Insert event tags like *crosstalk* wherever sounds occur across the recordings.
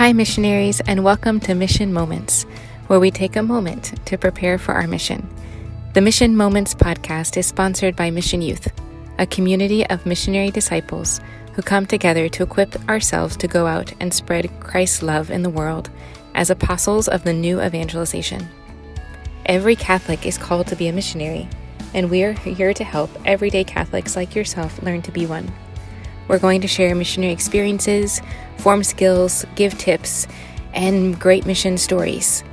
Hi, missionaries, and welcome to Mission Moments, where we take a moment to prepare for our mission. The Mission Moments podcast is sponsored by Mission Youth, a community of missionary disciples who come together to equip ourselves to go out and spread Christ's love in the world as apostles of the new evangelization. Every Catholic is called to be a missionary, and we are here to help everyday Catholics like yourself learn to be one. We're going to share missionary experiences, form skills, give tips, and great mission stories.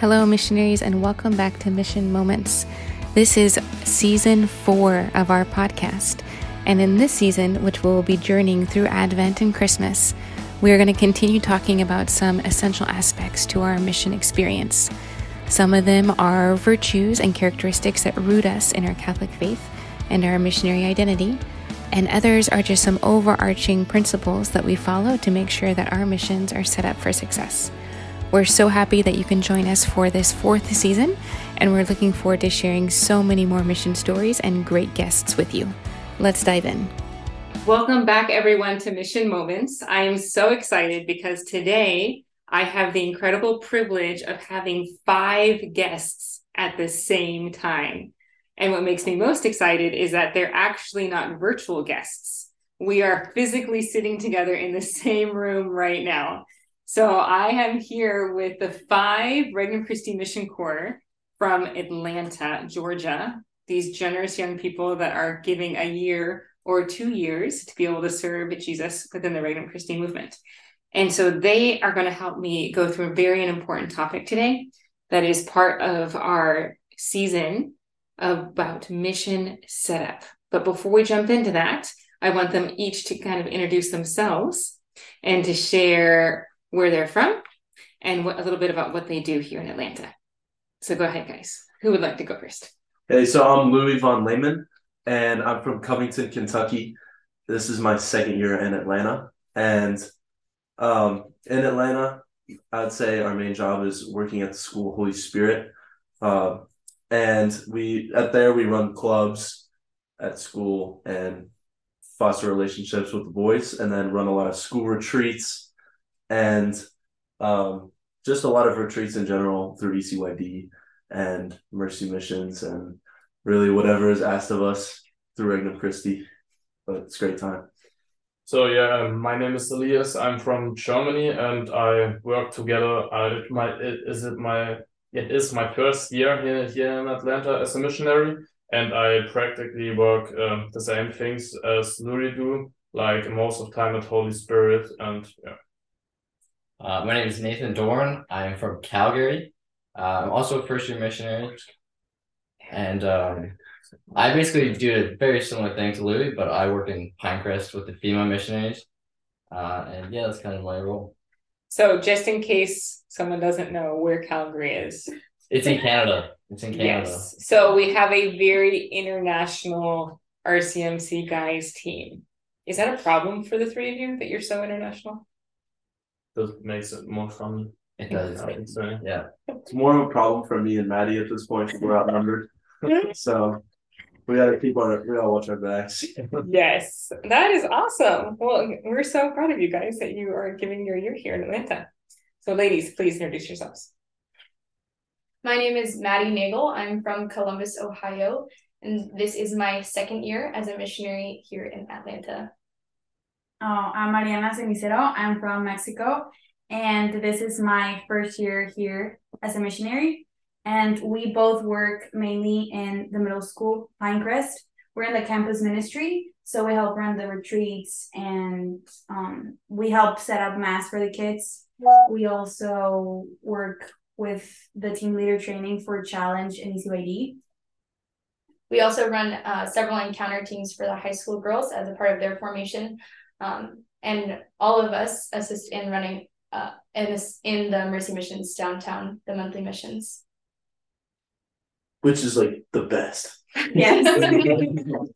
Hello, missionaries, and welcome back to Mission Moments. This is season four of our podcast. And in this season, which we'll be journeying through Advent and Christmas, we are going to continue talking about some essential aspects to our mission experience. Some of them are virtues and characteristics that root us in our Catholic faith and our missionary identity and others are just some overarching principles that we follow to make sure that our missions are set up for success. We're so happy that you can join us for this fourth season, and we're looking forward to sharing so many more mission stories and great guests with you. Let's dive in. Welcome back, everyone, to Mission Moments. I am so excited because today I have the incredible privilege of having five guests at the same time. And what makes me most excited is that they're actually not virtual guests. We are physically sitting together in the same room right now. So I am here with the five Regnum Christi Mission Corps from Atlanta, Georgia. These generous young people that are giving a year or two years to be able to serve Jesus within the Regnum Christi movement. And so they are going to help me go through a very important topic today that is part of our season about mission setup. But before we jump into that, I want them each to kind of introduce themselves and to share where they're from and what, a little bit about what they do here in Atlanta. So go ahead, guys. Who would like to go first? Hey, so I'm Louis Von Lehman, and I'm from Covington, Kentucky. This is my second year in Atlanta. And um, in Atlanta, I'd say our main job is working at the School Holy Spirit. Uh, and we at there we run clubs at school and foster relationships with the boys and then run a lot of school retreats and um, just a lot of retreats in general through ECYD and Mercy Missions and really whatever is asked of us through Regnum Christi. But it's great time. So yeah, um, my name is Elias. I'm from Germany and I work together. I my is it my it is my first year here, here in Atlanta as a missionary, and I practically work um, the same things as Louis do, like most of time at Holy Spirit, and yeah. Uh, my name is Nathan Dorn. I'm from Calgary. Uh, I'm also a first year missionary, and um, I basically do a very similar thing to Louis, but I work in Pinecrest with the female missionaries, uh, and yeah, that's kind of my role. So just in case someone doesn't know where Calgary is. It's in Canada. It's in Canada. Yes. So we have a very international RCMC guys team. Is that a problem for the three of you that you're so international? That makes it more fun. It does. Yeah. It's more of a problem for me and Maddie at this point. We're outnumbered. *laughs* so we gotta keep our we gotta watch our backs. yes, that is awesome. Well, we're so proud of you guys that you are giving your year here in Atlanta. So, ladies, please introduce yourselves. My name is Maddie Nagel. I'm from Columbus, Ohio, and this is my second year as a missionary here in Atlanta. Oh, I'm Mariana Cenicero. I'm from Mexico, and this is my first year here as a missionary and we both work mainly in the middle school, Pinecrest. We're in the campus ministry, so we help run the retreats and um, we help set up mass for the kids. We also work with the team leader training for Challenge and ECYD. We also run uh, several encounter teams for the high school girls as a part of their formation. Um, and all of us assist in running uh, in, this, in the Mercy Missions downtown, the monthly missions which is like the best. Yes. *laughs*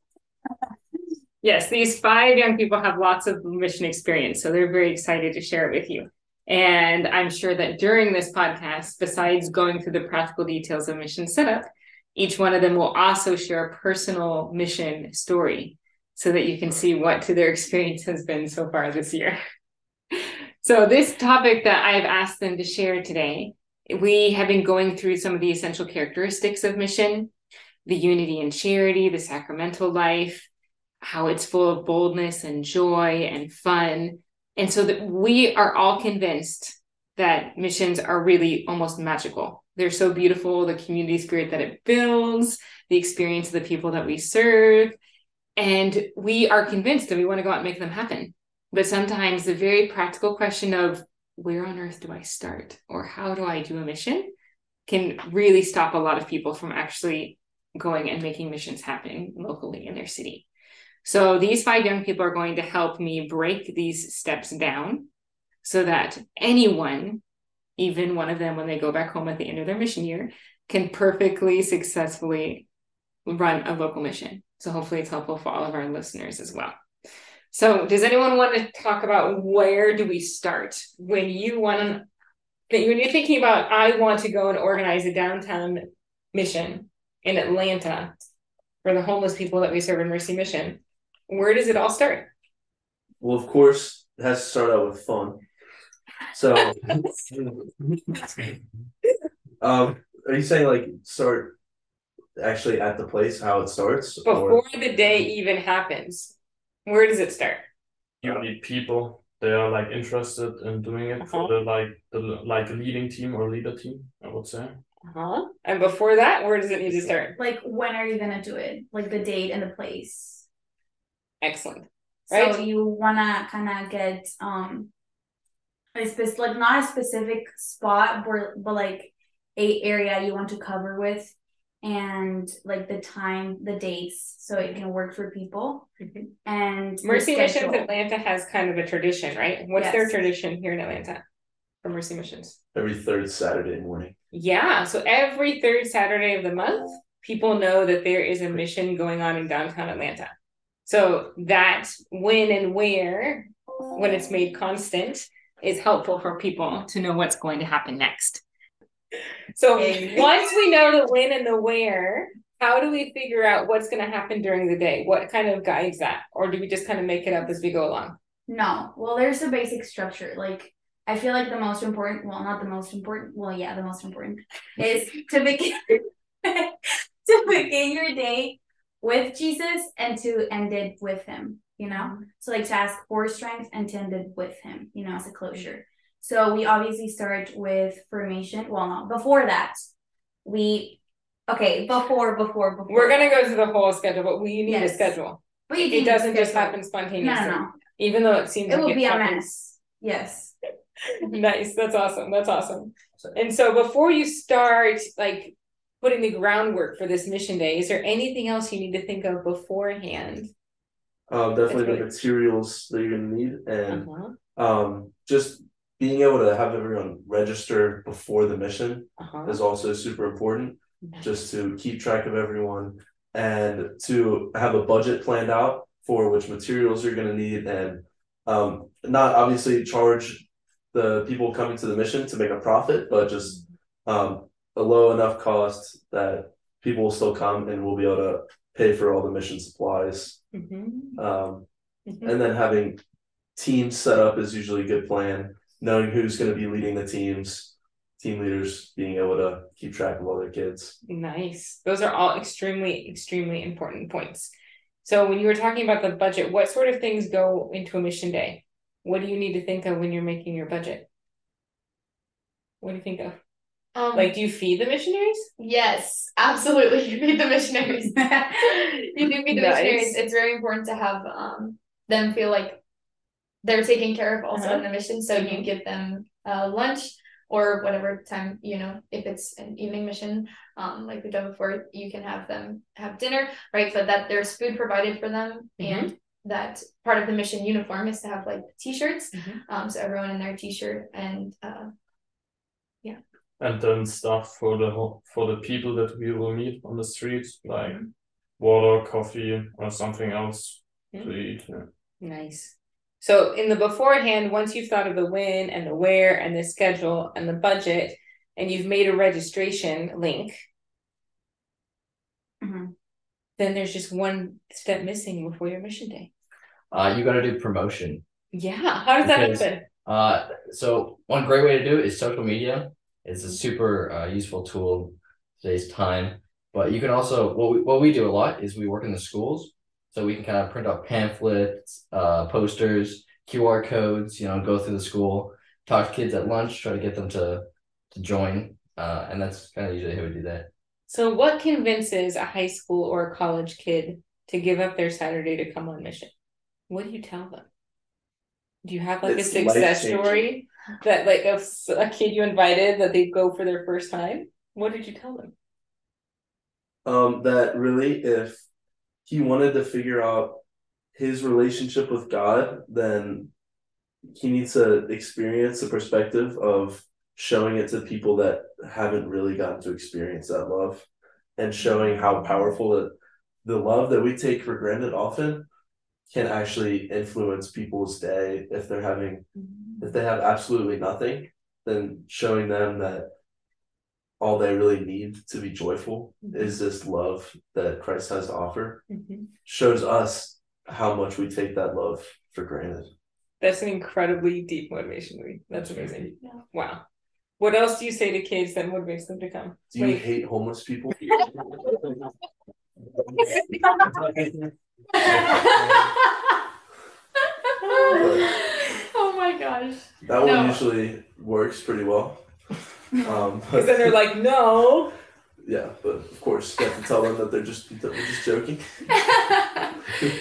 yes, these five young people have lots of mission experience, so they're very excited to share it with you. And I'm sure that during this podcast, besides going through the practical details of mission setup, each one of them will also share a personal mission story so that you can see what to their experience has been so far this year. *laughs* So, this topic that I've asked them to share today, we have been going through some of the essential characteristics of mission the unity and charity, the sacramental life, how it's full of boldness and joy and fun. And so that we are all convinced that missions are really almost magical. They're so beautiful, the community spirit that it builds, the experience of the people that we serve. And we are convinced that we want to go out and make them happen. But sometimes the very practical question of where on earth do I start or how do I do a mission can really stop a lot of people from actually going and making missions happen locally in their city. So these five young people are going to help me break these steps down so that anyone, even one of them when they go back home at the end of their mission year, can perfectly successfully run a local mission. So hopefully it's helpful for all of our listeners as well. So does anyone want to talk about where do we start when you want to when you're thinking about I want to go and organize a downtown mission in Atlanta for the homeless people that we serve in Mercy Mission, where does it all start? Well, of course, it has to start out with fun. So, *laughs* um, are you saying like start actually at the place how it starts before or? the day even happens? Where does it start? You need people. They are like interested in doing it uh-huh. for the like the like leading team or leader team. I would say. Uh-huh. And before that, where does it need to start? Like when are you gonna do it? Like the date and the place. Excellent. Right. So you wanna kind of get um a specific, like not a specific spot, but but like a area you want to cover with, and like the time, the dates, so it can work for people. Mm-hmm. And Mercy Missions Atlanta has kind of a tradition, right? What's yes. their tradition here in Atlanta for Mercy Missions? Every third Saturday morning. Yeah. So every third Saturday of the month, people know that there is a mission going on in downtown Atlanta. So that when and where, when it's made constant, is helpful for people to know what's going to happen next. So *laughs* once we know the when and the where, how do we figure out what's going to happen during the day? What kind of guides that? Or do we just kind of make it up as we go along? No. Well, there's a basic structure. Like I feel like the most important, well, not the most important, well, yeah, the most important *laughs* is to begin *laughs* to begin your day with Jesus and to end it with him, you know? So like to ask for strength and to end it with him, you know, as a closure. So we obviously start with formation. Well, no, before that, we okay, before, before, before. We're gonna go to the whole schedule, but we need yes. a schedule. But it doesn't just happen spontaneously. No, no, Even though it seems it like will be a mess. Yes. *laughs* nice. That's awesome. That's awesome. And so before you start like putting the groundwork for this mission day, is there anything else you need to think of beforehand? Um, definitely the materials that you're gonna need and uh-huh. um just being able to have everyone register before the mission uh-huh. is also super important nice. just to keep track of everyone and to have a budget planned out for which materials you're going to need and um, not obviously charge the people coming to the mission to make a profit, but just um, a low enough cost that people will still come and we'll be able to pay for all the mission supplies. Mm-hmm. Um, mm-hmm. And then having teams set up is usually a good plan. Knowing who's going to be leading the teams, team leaders being able to keep track of all their kids. Nice. Those are all extremely, extremely important points. So when you were talking about the budget, what sort of things go into a mission day? what do you need to think of when you're making your budget? What do you think of? Um, like, do you feed the missionaries? Yes, absolutely. *laughs* You feed the missionaries. *laughs* you do feed the nice. missionaries. It's very important to have um, them feel like they're taken care of also uh-huh. in the mission. So mm-hmm. you give them uh, lunch or whatever time you know if it's an evening mission um like we've done before you can have them have dinner right but that there's food provided for them mm-hmm. and that part of the mission uniform is to have like t-shirts mm-hmm. um so everyone in their t-shirt and uh yeah and then stuff for the for the people that we will meet on the streets like mm-hmm. water coffee or something else mm-hmm. to eat yeah. nice so in the beforehand once you've thought of the when and the where and the schedule and the budget and you've made a registration link mm-hmm. then there's just one step missing before your mission day uh, you got to do promotion. Yeah. How does because, that happen? Uh, so one great way to do it is social media. It's a super uh, useful tool today's time. But you can also what we, what we do a lot is we work in the schools, so we can kind of print out pamphlets, uh, posters, QR codes. You know, go through the school, talk to kids at lunch, try to get them to to join, uh, and that's kind of usually how we do that. So, what convinces a high school or a college kid to give up their Saturday to come on mission? What do you tell them? Do you have like It's a success story that, like, a, s- a kid you invited that they go for their first time? What did you tell them? um, that really if he wanted to figure out his relationship with God, then he needs to experience the perspective of showing it to people that haven't really gotten to experience that love and showing how powerful it, the love that we take for granted often can actually influence people's day. If they're having if they have absolutely nothing then showing them that all they really need to be joyful is this love that Christ has to offer Mhm. shows us how much we take that love for granted. That's an incredibly deep motivation. Lee. That's amazing. Yeah. Wow. What else do you say to kids that motivates them to come? Do you Wait. hate homeless people? *laughs* *laughs* oh my gosh. That one No. usually works pretty well. *laughs* Um, *laughs* Because then they're like, no. *laughs* yeah, but of course you have to tell them that they're just that we're just joking.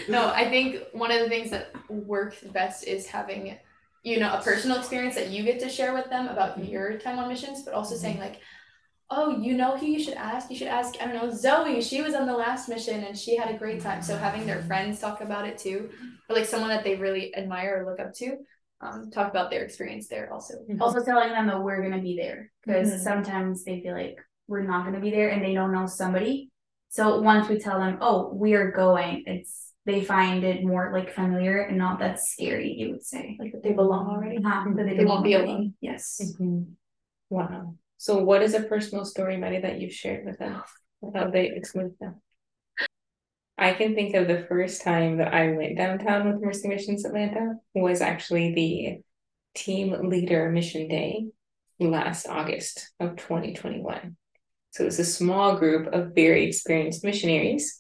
no, I think one of the things that works best is having, you know, a personal experience that you get to share with them about your time on missions, but also saying like, oh, you know who you should ask? You should ask, I don't know, Zoe. She was on the last mission and she had a great time. So having their friends talk about it too, or like someone that they really admire or look up to, um, talk about their experience there also. Also telling them that we're gonna be there because Mhm. sometimes they feel like we're not gonna be there and they don't know somebody. So once we tell them, oh, we are going, it's they find it more like familiar and not that scary. You would say Like that they belong already. Uh-huh, that They belong won't be already. alone. Yes. Wow. So, what is a personal story, Maddie, that you've shared with them? How they explain them? I can think of the first time that I went downtown with Mercy Missions Atlanta was actually the team leader mission day last August of 2021. So it was a small group of very experienced missionaries.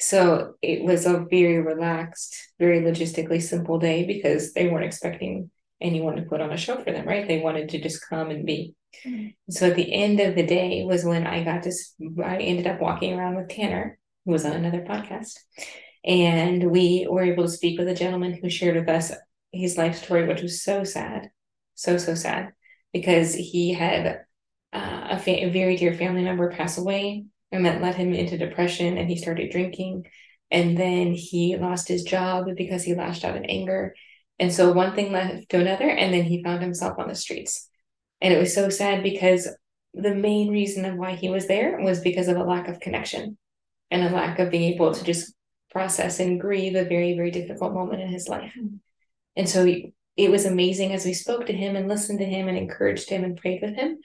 So it was a very relaxed, very logistically simple day because they weren't expecting anyone to put on a show for them, right? They wanted to just come and be. Mm-hmm. So at the end of the day was when I got to, I ended up walking around with Tanner, who was on another podcast. And we were able to speak with a gentleman who shared with us his life story, which was so sad, so, so sad, because he had uh, a, fa- a very dear family member pass away, and that led him into depression, and he started drinking. And then he lost his job because he lashed out in anger. And so one thing led to another, and then he found himself on the streets. And it was so sad because the main reason of why he was there was because of a lack of connection and a lack of being able to just process and grieve a very, very difficult moment in his life. And so it was amazing as we spoke to him and listened to him and encouraged him and prayed with him,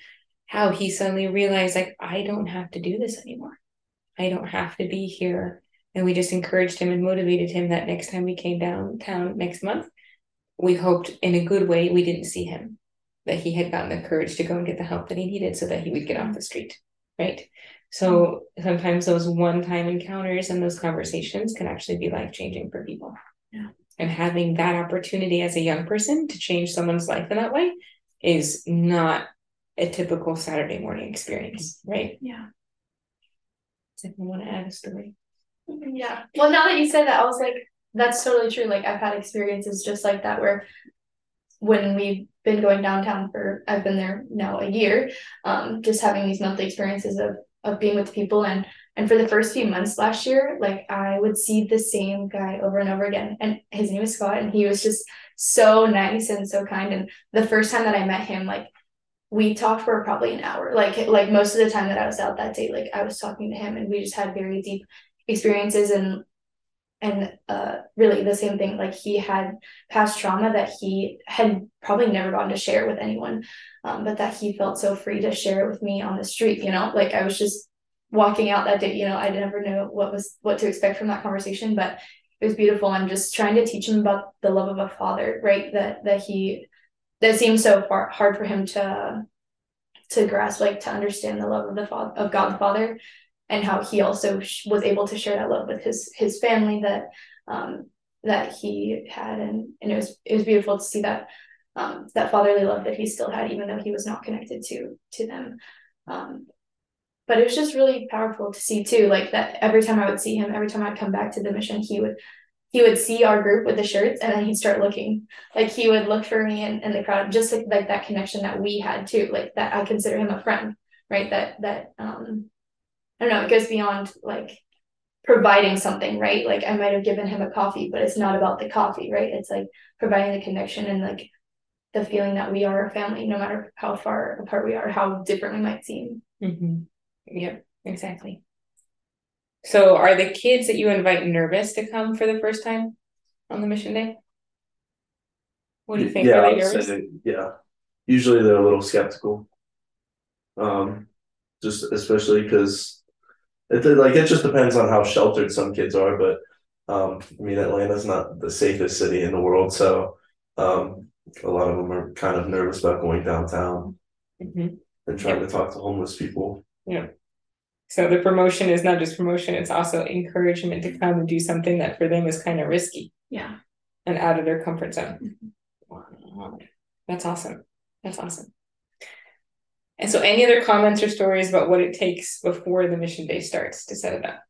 how he suddenly realized, like, I don't have to do this anymore. I don't have to be here. And we just encouraged him and motivated him that next time we came downtown next month, we hoped in a good way we didn't see him, that he had gotten the courage to go and get the help that he needed so that he would get off the street. Right. So sometimes those one time encounters and those conversations can actually be life changing for people. Yeah. And having that opportunity as a young person to change someone's life in that way is not a typical Saturday morning experience, right? Yeah. Does anyone want to add a story? Yeah. Well, now that you said that, I was like, that's totally true. Like, I've had experiences just like that where when we've been going downtown for, I've been there now a year, um, just having these monthly experiences of of being with people and and for the first few months last year, like I would see the same guy over and over again. And his name is Scott, and he was just so nice and so kind. And the first time that I met him, like we talked for probably an hour. Like like most of the time that I was out that day, like I was talking to him and we just had very deep experiences and and uh really the same thing like he had past trauma that he had probably never gotten to share with anyone um, but that he felt so free to share it with me on the street you know? Like i was just walking out that day you know i never knew what was what to expect from that conversation but it was beautiful. And just trying to teach him about the love of a father right? That that he that seemed so far hard for him to to grasp, like to understand the love of the father of God the Father, and how he also was able to share that love with his his family that um, that he had, and and it was it was beautiful to see that um, that fatherly love that he still had, even though he was not connected to to them. Um, but it was just really powerful to see too, like that every time I would see him, every time I'd come back to the mission, he would he would see our group with the shirts and then he'd start looking. Like he would look for me in, in the crowd just like, like that connection that we had too like that i consider him a friend right? That that um i don't know it goes beyond like providing something right like i might have given him a coffee but it's not about the coffee right it's like providing the connection and like the feeling that we are a family no matter how far apart we are how different we might seem Mm-hmm. Yep, exactly. So are the kids that you invite nervous to come for the first time on the mission day? What do you think? Yeah, Are I they would nervous? say, yeah. Usually they're a little skeptical. Um, just especially because it like it just depends on how sheltered some kids are, but um, I mean Atlanta's not the safest city in the world, so um, a lot of them are kind of nervous about going downtown Mhm. and trying to talk to homeless people. Yeah. So the promotion is not just promotion, it's also encouragement to come and do something that for them is kind of risky yeah and out of their comfort zone. Wow. That's awesome. That's awesome. And so any other comments or stories about what it takes before the mission day starts to set it up?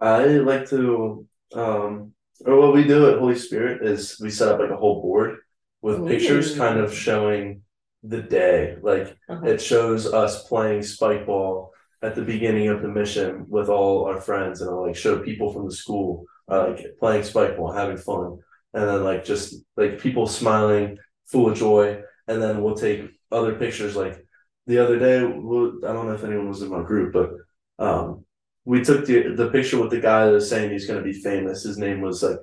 I like to um or what we do at Holy Spirit is we set up like a whole board with pictures kind of showing the day. Like Uh-huh. it shows us playing spike ball at the beginning of the mission with all our friends and I'll like show people from the school uh, like playing spike ball, having fun. And then like just like people smiling, full of joy. And then we'll take other pictures like the other day, I don't know if anyone was in my group, but um we took the the picture with the guy that was saying he's gonna be famous. His name was like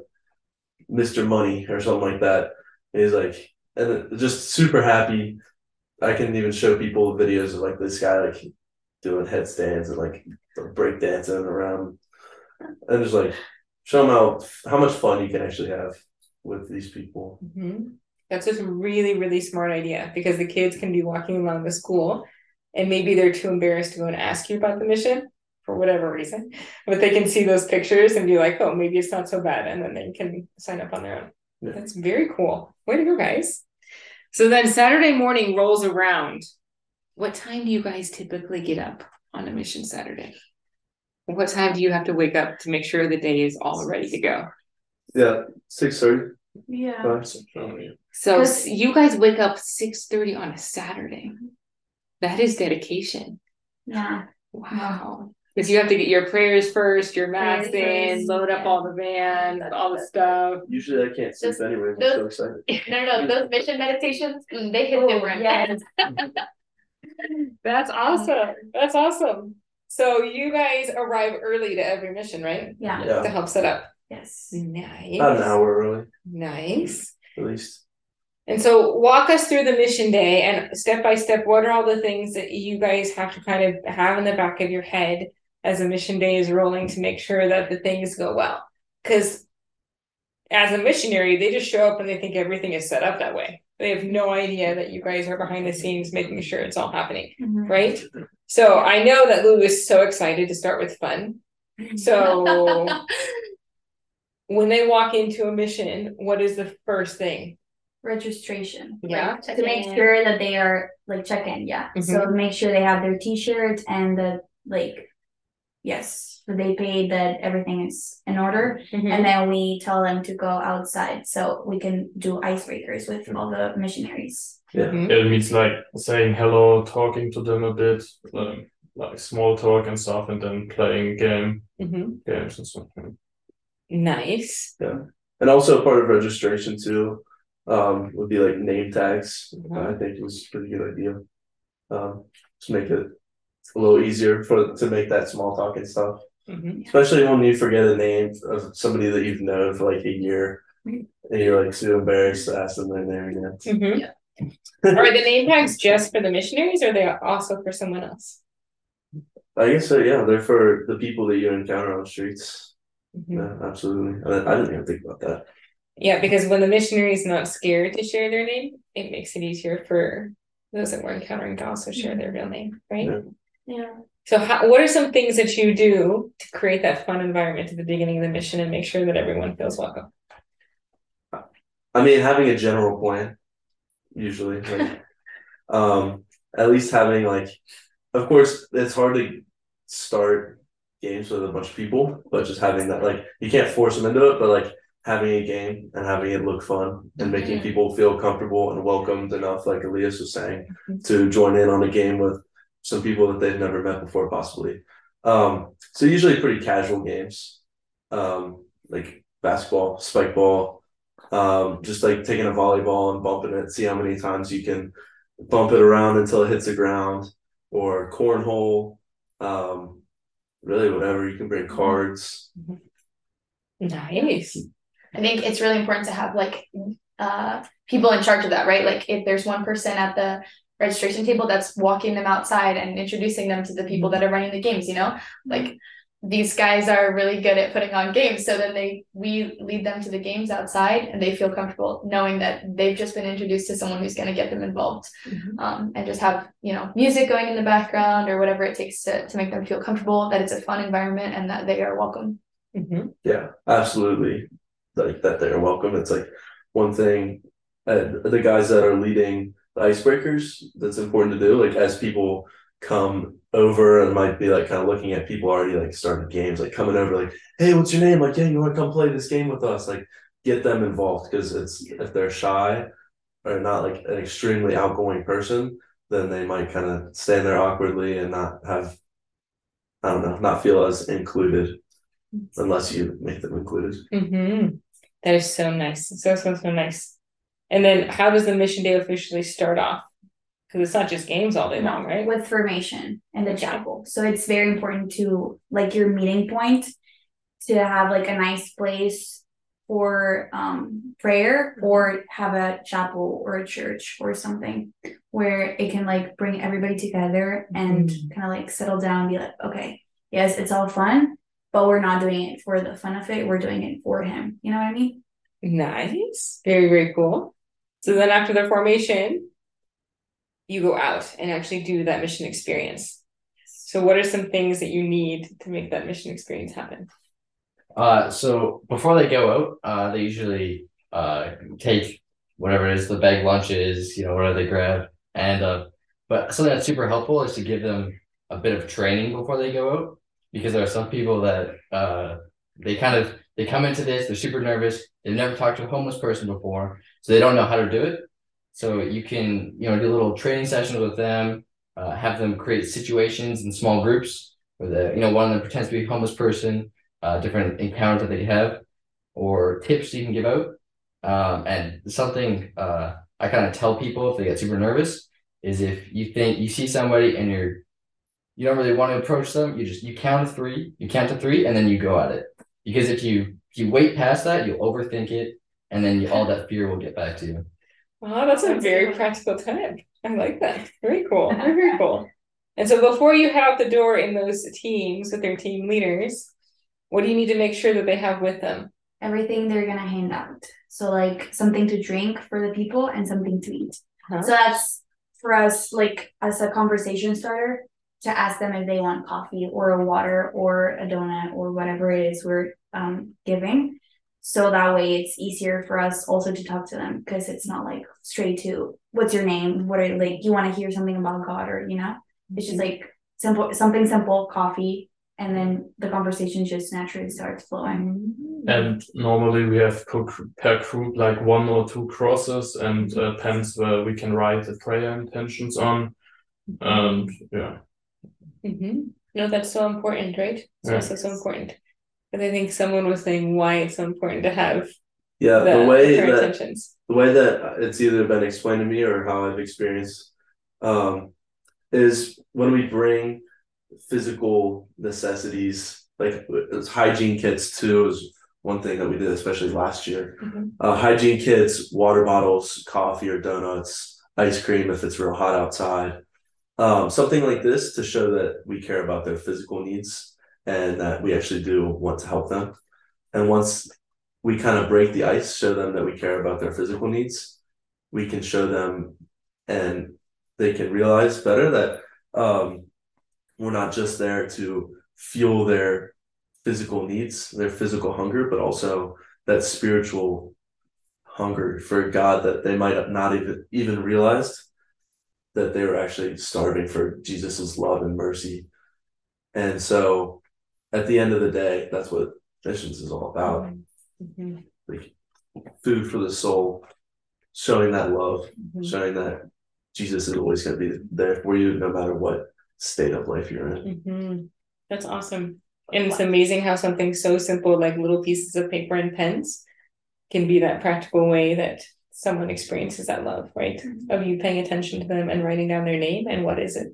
Mr. Money or something like that. And he's like and just super happy. I can even show people videos of like this guy like doing headstands and like break dancing around and just like show them how how much fun you can actually have with these people. Mhm. That's just a really, really smart idea because the kids can be walking along the school and maybe they're too embarrassed to go and ask you about the mission for whatever reason. But they can see those pictures and be like, oh, maybe it's not so bad. And then they can sign up on their own. Yeah. That's very cool. Way to go, guys. So then Saturday morning rolls around. What time do you guys typically get up on a mission Saturday? What time do you have to wake up to make sure the day is all ready to go? Yeah, six thirty. Yeah. So you guys wake up six thirty on a Saturday. That is dedication. Yeah. Wow. Because you have to get your prayers first, your mats Prayers in, load up yeah. all the vans, all the stuff. Usually I can't sleep Those- anyway. I'm so excited. *laughs* no no no those mission meditations mm, they hit Oh, different yes. *laughs* That's awesome. That's awesome. So you guys arrive early to every mission, right? Yeah. Yeah, To help set up. Yes. Nice. about an hour early Nice. at least. And so walk us through the mission day and step by step, what are all the things that you guys have to kind of have in the back of your head as a mission day is rolling to make sure that the things go well? Because as a missionary, they just show up and they think everything is set up that way. They have no idea that you guys are behind the scenes making sure it's all happening, Mhm. right? So I know that Lou is so excited to start with fun. *laughs* So *laughs* when they walk into a mission, what is the first thing? Registration. Yeah. Like, to make sure that they are like check in, yeah. So make sure they have their t-shirts and the like yes, they paid that everything is in order. And then we tell them to go outside so we can do icebreakers with all the missionaries. Mhm. It means like saying hello, talking to them a bit, like, like small talk and stuff, and then playing game Mhm. games and stuff. Nice. Yeah. And also part of registration too, um, would be like name tags. Mhm. I think was a pretty good idea. Um, to make it a little easier for to make that small talk and stuff. Mhm. Especially when you forget a name of somebody that you've known for like a year. And you're like so embarrassed to ask them their name again. Mhm. *laughs* Are the name tags just for the missionaries or are they also for someone else? I guess so, yeah, they're for the people that you encounter on the streets. Yeah, absolutely. I, I didn't even think about that. Yeah, because when the missionary is not scared to share their name, it makes it easier for those that we're encountering to also share their real name, right? Yeah. Yeah. So, how, what are some things that you do to create that fun environment at the beginning of the mission and make sure that everyone feels welcome? I mean, having a general plan, usually, like, *laughs* um, at least having like, of course, it's hard to start games with a bunch of people, but just having that, like, you can't force them into it, but like having a game and having it look fun and making Mhm. people feel comfortable and welcomed enough, like Elias was saying, to join in on a game with some people that they've never met before, possibly. Um, so usually pretty casual games, um, like basketball, spike ball, um, just like taking a volleyball and bumping it, see how many times you can bump it around until it hits the ground, or cornhole, um, really whatever. You can bring cards. Nice. I think it's really important to have like uh people in charge of that, right? Like if there's one person at the registration table that's walking them outside and introducing them to the people that are running the games, you know? Like these guys are really good at putting on games. So then they we lead them to the games outside and they feel comfortable knowing that they've just been introduced to someone who's gonna get them involved. Um and just have, you know, music going in the background or whatever it takes to to make them feel comfortable, that it's a fun environment and that they are welcome. Mm-hmm. Yeah, absolutely. Like that they're welcome. It's like one thing uh, the guys that are leading the icebreakers that's important to do. Like as people come over and might be like kind of looking at people already like starting games, like coming over, like, hey, what's your name? Like, yeah, you want to come play this game with us? Like, get them involved because it's if they're shy or not like an extremely outgoing person, then they might kind of stand there awkwardly and not have, I don't know, not feel as included unless you make them included. Mm-hmm. That is so nice. So, so, so nice. And then how does the mission day officially start off? Because it's not just games all day long, right? with formation and the chapel. So it's very important to like your meeting point to have like a nice place for um prayer or have a chapel or a church or something where it can like bring everybody together and kind of like settle down and be like, okay, yes, it's all fun, but we're not doing it for the fun of it. We're doing it for him. You know what I mean? Nice. Very, very cool. So then after the formation, you go out and actually do that mission experience. So what are some things that you need to make that mission experience happen? Uh, so before they go out, uh, they usually uh take whatever it is, the bag lunches, you know, whatever they grab, and uh, but something that's super helpful is to give them a bit of training before they go out, because there are some people that uh they kind of they come into this, they're super nervous, they've never talked to a homeless person before, so they don't know how to do it. So you can you know do little training sessions with them, uh, have them create situations in small groups where the you know one of them pretends to be a homeless person uh, different encounters that they have or tips you can give out. Um, and something uh, I kind of tell people if they get super nervous is if you think you see somebody and you're you don't really want to approach them, you just you count to three, you count to three, and then you go at it. Because if you if you wait past that, you'll overthink it, and then you, all that fear will get back to you. Oh, that's a very practical tip. I like that. Very cool. Very, *laughs* very cool. And so before you head out the door in those teams with their team leaders, what do you need to make sure that they have with them? Everything they're gonna hand out. So like something to drink for the people and something to eat. Huh? So that's for us, like as a conversation starter, to ask them if they want coffee or a water or a donut or whatever it is we're um giving. So that way it's easier for us also to talk to them because it's not like straight to what's your name? What are like you want to hear something about God or you know? It's just like simple something simple, coffee, and then the conversation just naturally starts flowing. And normally we have per, per group like one or two crosses and uh, pens where we can write the prayer intentions on. And yeah, Mm-hmm. No, that's so important, right? It's Yeah. also so important. But I think someone was saying why it's so important to have Yeah, the, the way that intentions. the way that it's either been explained to me or how I've experienced um, is when we bring physical necessities like hygiene kits too is one thing that we did especially last year. Mhm. Uh, hygiene kits, water bottles, coffee or donuts, ice cream if it's real hot outside. Um, something like this to show that we care about their physical needs and that we actually do want to help them. And once we kind of break the ice, show them that we care about their physical needs. We can show them and they can realize better that um, we're not just there to fuel their physical needs, their physical hunger, but also that spiritual hunger for God that they might not even even realized that they were actually starving for Jesus's love and mercy. And so at the end of the day, that's what missions is all about. Mm-hmm. Like food for the soul, showing that love, Mm-hmm. showing that Jesus is always going to be there for you no matter what state of life you're in. hmm That's awesome. And it's amazing how something so simple like little pieces of paper and pens can be that practical way that someone experiences that love, right? Of you paying attention to them and writing down their name and what is it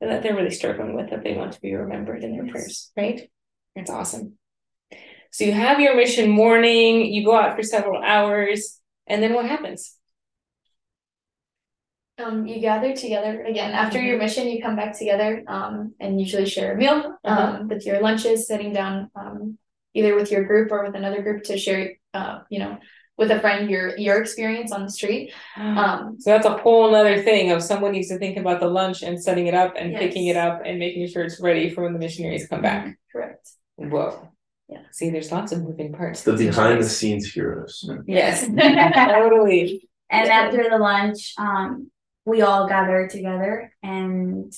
that they're really struggling with that they want to be remembered in their Yes. prayers, right? It's awesome. So you have your mission morning, you go out for several hours, and then what happens? Um, you gather together again after your mission. You come back together, um, and usually share a meal, um, with your lunches, sitting down, um, either with your group or with another group to share, uh, you know, with a friend your your experience on the street. *gasps* Um, So that's a whole nother thing of someone needs to think about the lunch and setting it up and picking it up and making sure it's ready for when the missionaries come back. correct. Whoa. Yeah. See, there's lots of moving parts. The behind the scenes heroes. Yes. *laughs* totally. And Yeah. after the lunch, um, we all gather together and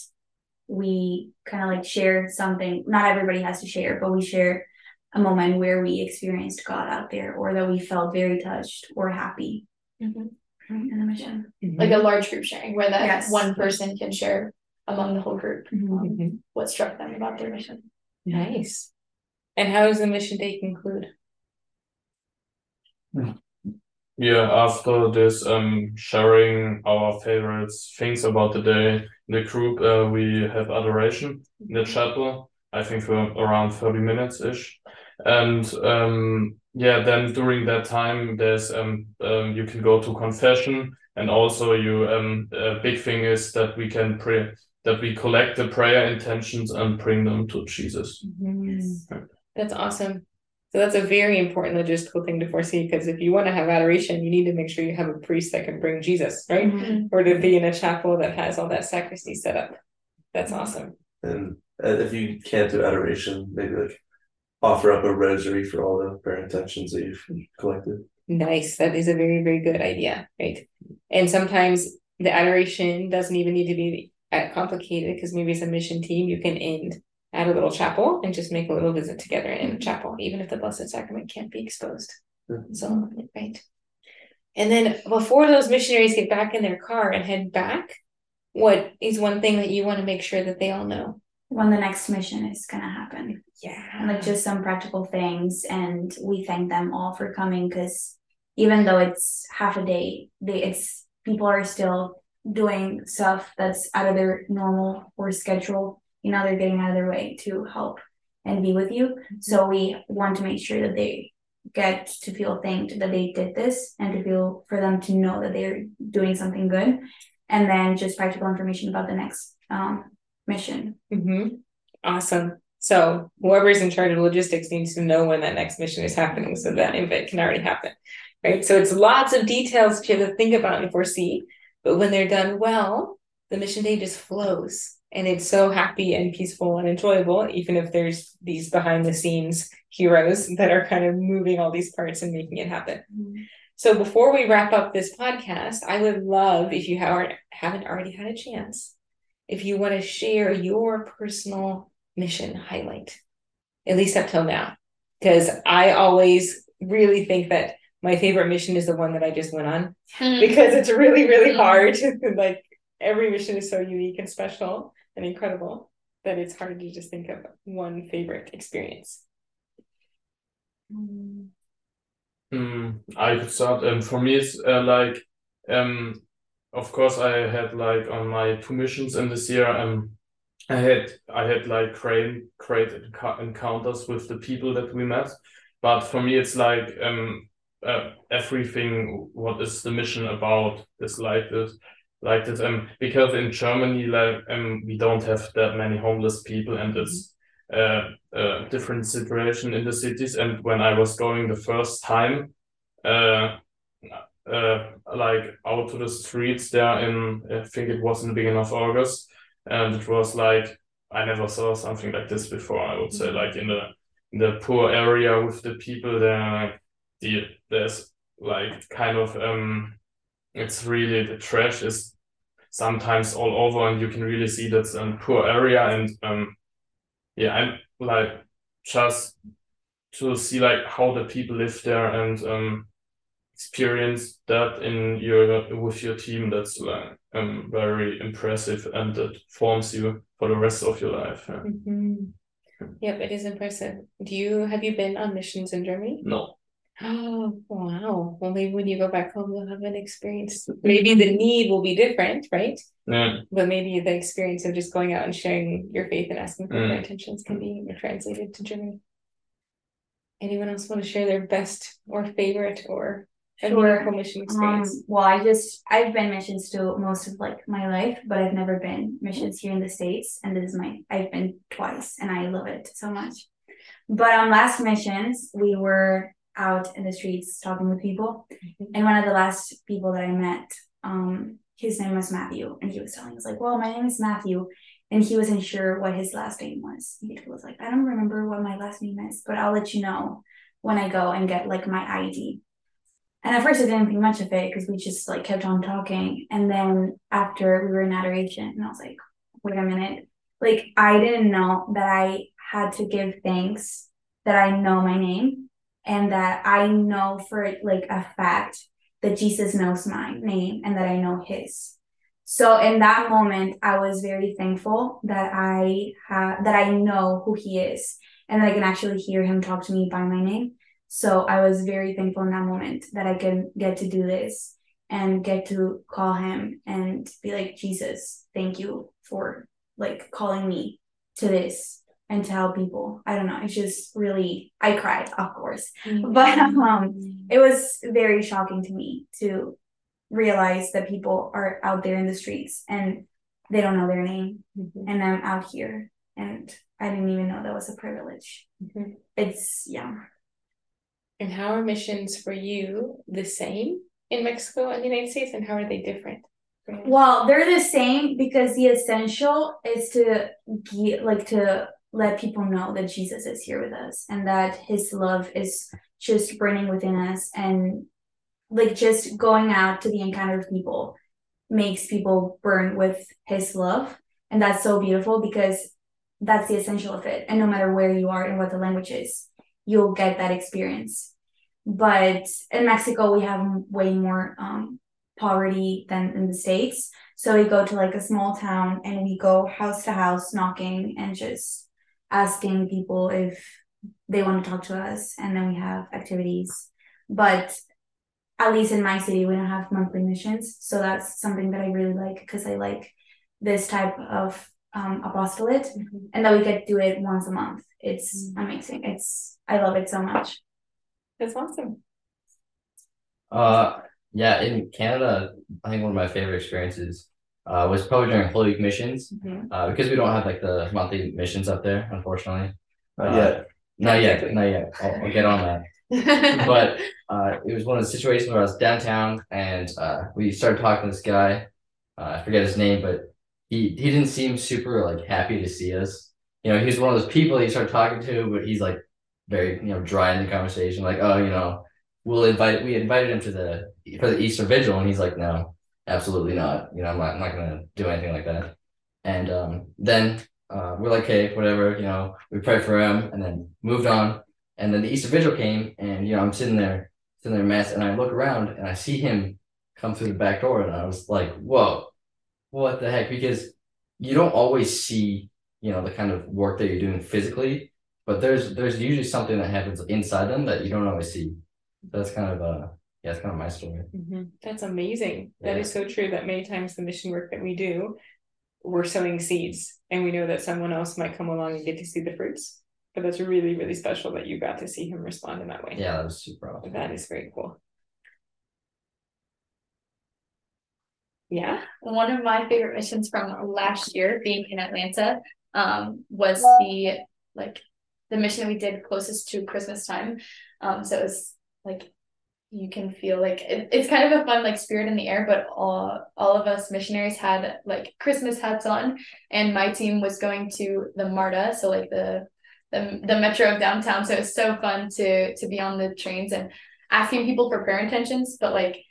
we kind of like share something. Not everybody has to share, but we share a moment where we experienced God out there or that we felt very touched or happy Mhm. in the mission. Like a large group sharing where that Yes. one person can share among the whole group um, Mhm. what struck them about their mission. Nice. And how does the mission day conclude? Yeah, after this um sharing our favorites things about the day in the group, uh, we have adoration in the chapel. I think for around 30 minutes ish. And um yeah, then during that time there's um, um you can go to confession and also you um a big thing is that we can pray that we collect the prayer intentions and bring them to Jesus. That's awesome. So that's a very important logistical thing to foresee because if you want to have adoration, you need to make sure you have a priest that can bring Jesus, right? Mhm. Or to be in a chapel that has all that sacristy set up. That's awesome. And uh, if you can't do adoration, maybe like offer up a rosary for all the prayer intentions that you've collected. Nice. That is a very, very good idea, right? And sometimes the adoration doesn't even need to be that complicated because maybe as a mission team, you can end at a little chapel and just make a little visit together in a chapel, even if the Blessed Sacrament can't be exposed. Mhm. So, right. And then before those missionaries get back in their car and head back, what is one thing that you want to make sure that they all know? When the next mission is gonna happen. Yeah. like just some practical things and we thank them all for coming because even though it's half a day they it's people are still doing stuff that's out of their normal or schedule you know they're getting out of their way to help and be with you so we want to make sure that they get to feel thanked that they did this and to feel for them to know that they're doing something good and then just practical information about the next um mission Mm-hmm. Awesome. So whoever's in charge of logistics needs to know when that next mission is happening so that event can already happen. Right. So it's lots of details to have to think about and foresee. But when they're done well, the mission day just flows. And it's so happy and peaceful and enjoyable, even if there's these behind the scenes heroes that are kind of moving all these parts and making it happen. Mm-hmm. So before we wrap up this podcast, I would love if you haven't haven't already had a chance, if you want to share your personal mission highlight, at least up till now, because I always really think that my favorite mission is the one that I just went on *laughs* because it's really really mm-hmm. hard. *laughs* like every mission is so unique and special and incredible that it's hard to just think of one favorite experience. Mm, I could start. And for me, it's uh, like, um, of course, I had like on my two missions in this year, um, I had I had like great great encounters with the people that we met. But for me, it's like um, uh, everything. What is the mission about? Is like this, like this. Um, because in Germany, like um, we don't have that many homeless people, and it's uh, a different situation in the cities. And when I was going the first time, uh, uh, like out to the streets there in, I think it was in the beginning of August, and it was like I never saw something like this before. I would say like in the in the poor area with the people there, like the there's like kind of um, it's really the trash is sometimes all over, and you can really see that's a poor area, and um, yeah, I'm like just to see like how the people live there and um experience that in your with your team that's like um very impressive and that forms you for the rest of your life yeah. Mm-hmm. Yep, it is impressive. Do you have you been on missions in Germany? no Oh, wow. Well, maybe when you go back home, you'll have an experience. Maybe the need will be different, right? yeah But maybe the experience of just going out and sharing your faith and asking for Mm. their intentions can be translated to German. Anyone else want to share their best or favorite or Sure. meaningful mission Um, well, I just I've been missions to most of like my life, but I've never been missions here in the states, and this is my I've been twice, and I love it so much. But on last missions, we were out in the streets talking with people, and one of the last people that I met, um, his name was Matthew, and he was telling us like, "Well, my name is Matthew," and he wasn't sure what his last name was. He was like, "I don't remember what my last name is, but I'll let you know when I go and get like my ID." And at first I didn't think much of it because we just like kept on talking. And then after we were in adoration, and I was like, wait a minute. Like I didn't know that I had to give thanks that I know my name and that I know for like a fact that Jesus knows my name and that I know his. So in that moment, I was very thankful that I have that I know who he is and that I can actually hear him talk to me by my name. So I was very thankful in that moment that I can get to do this and get to call him and be like, Jesus, thank you for like calling me to this and to help people. I don't know. It's just really, I cried, of course, but um, it was very shocking to me to realize that people are out there in the streets and they don't know their name Mhm. and I'm out here and I didn't even know that was a privilege. Mhm. It's yeah. And how are missions for you the same in Mexico and the United States, and how are they different? Well, they're the same because the essential is to ge- like to let people know that Jesus is here with us and that his love is just burning within us and like just going out to the encounter of people makes people burn with his love. And that's so beautiful because that's the essential of it. And no matter where you are and what the language is you'll get that experience. But in mexico we have way more um, poverty than in the states. So we go to like a small town and we go house to house knocking and just asking people if they want to talk to us and then we have activities but at least in my city we don't have monthly missions so that's something that i really like because i like this type of um, apostolate Mhm. and that we get to do it once a month it's Mm. amazing it's i love it so much That's awesome. Uh, yeah, in Canada, I think one of my favorite experiences uh, was probably during Holy Week missions Mhm. uh, because we don't have like the monthly missions up there, unfortunately. Not Uh, yet. Not yet, not yet. I'll, I'll get on that. *laughs* But uh, it was one of the situations where I was downtown and uh, we started talking to this guy. Uh, I forget his name, but he he didn't seem super like happy to see us. You know, he's one of those people that you start talking to, but he's like very you know dry in the conversation. Like, oh, you know, we'll invite. We invited him to the for the Easter Vigil, and he's like, no, absolutely not. You know, I'm not, I'm not gonna do anything like that. And um, then uh, we're like, hey, whatever. You know, we prayed for him, and then moved on. And then the Easter Vigil came, and you know, I'm sitting there, sitting there, mass, and I look around, and I see him come through the back door, and I was like, whoa, what the heck? Because you don't always see, you know, the kind of work that you're doing physically, but there's there's usually something that happens inside them that you don't always see. That's kind of uh, yeah, it's kind of my story. Mhm. That's amazing. That Yeah. is so true. That many times the mission work that we do, we're sowing seeds, and we know that someone else might come along and get to see the fruits. But that's really, really special that you got to see him respond in that way. Yeah, that was super awesome. That is very cool. Yeah. One of my favorite missions from last year, being in Atlanta, um, was the like the mission we did closest to Christmas time. Um, so it was like you can feel like it, it's kind of a fun like spirit in the air but all all of us missionaries had like christmas hats on and my team was going to the marta so like the the, the metro of downtown so it's so fun to to be on the trains and asking people for prayer intentions but like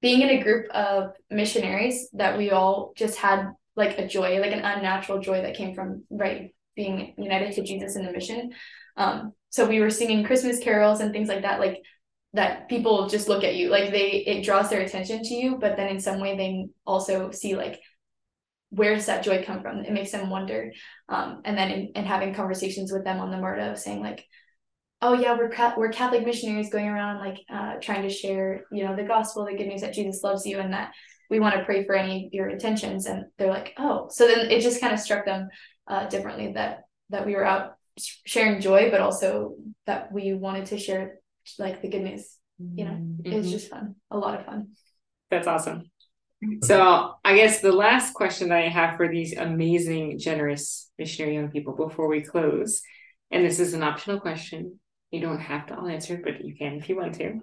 being in a group of missionaries that we all just had like a joy like an unnatural joy that came from right being united to jesus in the mission. Um so we were singing christmas carols and things like that like that people just look at you like they it draws their attention to you but then in some way they also see like where does that joy come from? It makes them wonder. Um, and then in, in having conversations with them on the marta saying like oh yeah we're we're catholic missionaries going around like uh, trying to share you know the gospel the good news that jesus loves you and that we want to pray for any of your intentions. And they're like oh. So then it just kind of struck them uh, differently that that we were out sharing joy but also that we wanted to share like the good news you know? Mm-hmm. it's just fun a lot of fun. That's awesome. So i guess the last question that i have for these amazing generous missionary young people before we close and this is an optional question you don't have to all answer but you can if you want to.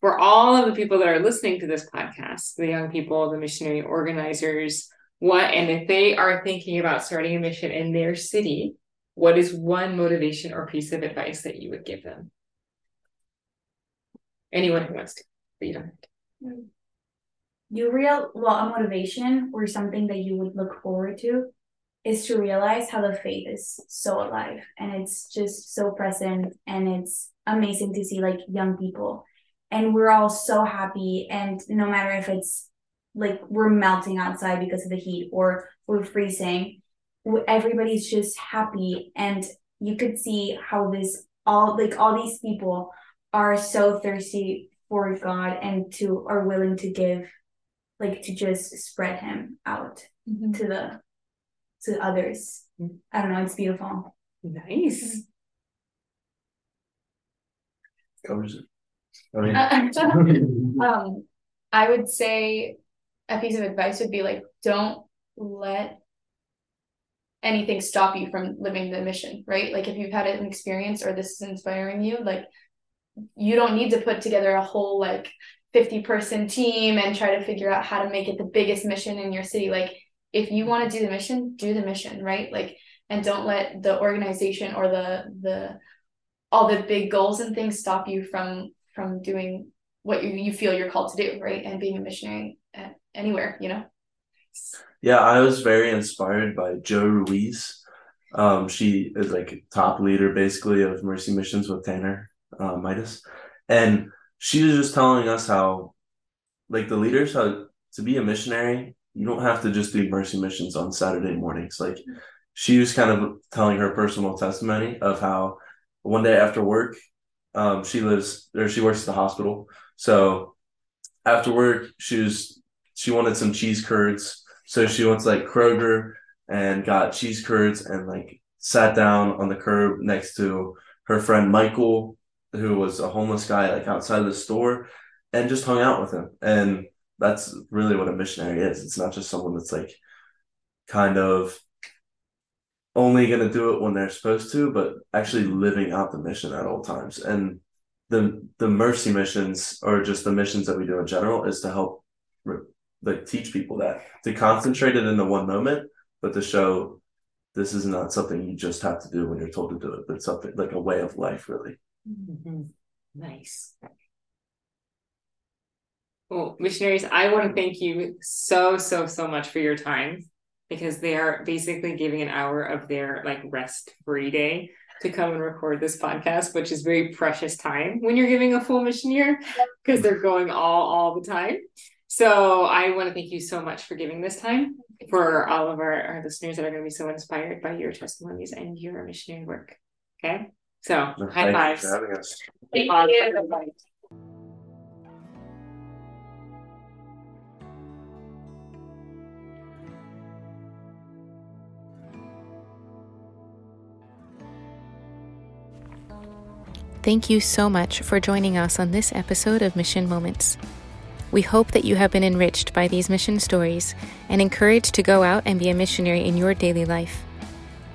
For all of the people that are listening to this podcast the young people the missionary organizers what and if they are thinking about starting a mission in their city what is one motivation or piece of advice that you would give them anyone who wants to, but you don't have to. Mm-hmm. You real well a motivation or something that you would look forward to is to realize how the faith is so alive and it's just so present and it's amazing to see like young people and we're all so happy and no matter if it's like we're melting outside because of the heat or we're freezing everybody's just happy and you could see how this all like all these people are so thirsty for God and to are willing to give like to just spread him out mm-hmm. to the to others. Mm-hmm. I don't know, it's beautiful. Nice. Covers it. I *laughs* mean um *laughs* I would say a piece of advice would be like don't let anything stop you from living the mission, right? Like if you've had an experience or this is inspiring you, like you don't need to put together a whole like 50 person team and try to figure out how to make it the biggest mission in your city. Like if you want to do the mission do the mission right? Like and don't let the organization or the the all the big goals and things stop you from from doing what you, you feel you're called to do right? And being a missionary anywhere you know? Yeah i was very inspired by joe ruiz. Um, she is like top leader basically of mercy missions with tanner uh, Midas, and she was just telling us how, like the leaders, how to be a missionary, you don't have to just do mercy missions on Saturday mornings. Like she was kind of telling her personal testimony of how one day after work, um, she lives or she works at the hospital. So after work, she was she wanted some cheese curds. So she went to like Kroger and got cheese curds and like sat down on the curb next to her friend Michael who was a homeless guy like outside of the store and just hung out with him. And that's really what a missionary is. It's not just someone that's like kind of only going to do it when they're supposed to, but actually living out the mission at all times. And the the mercy missions or just the missions that we do in general is to help like teach people that to concentrate it in the one moment, but to show this is not something you just have to do when you're told to do it, but something like a way of life, really. Mm-hmm. Nice. Well, missionaries, I want to thank you so, so, so much for your time because they are basically giving an hour of their like rest free day to come and record this podcast, which is very precious time when you're giving a full mission year *laughs* because they're going all all the time. So I want to thank you so much for giving this time for all of our, our listeners that are going to be so inspired by your testimonies and your missionary work. Okay. So no, high fives. Thank you. Thank you so much for joining us on this episode of Mission Moments. We hope that you have been enriched by these mission stories and encouraged to go out and be a missionary in your daily life.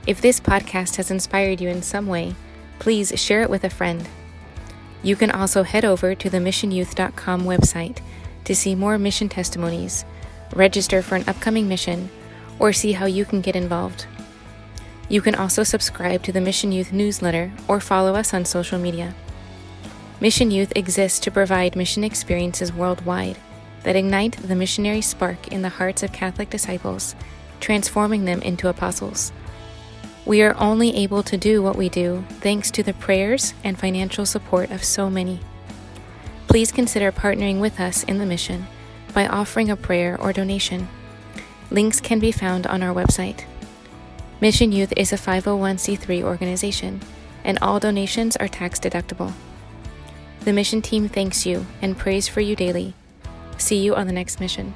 If this podcast has inspired you in some way, please share it with a friend. You can also head over to the missionyouth.com website to see more mission testimonies, register for an upcoming mission, or see how you can get involved. You can also subscribe to the Mission Youth newsletter or follow us on social media. Mission Youth exists to provide mission experiences worldwide that ignite the missionary spark in the hearts of Catholic disciples, transforming them into apostles. We are only able to do what we do thanks to the prayers and financial support of so many. Please consider partnering with us in the mission by offering a prayer or donation. Links can be found on our website. Mission Youth is a 501c3 organization, and all donations are tax deductible. The mission team thanks you and prays for you daily. See you on the next mission.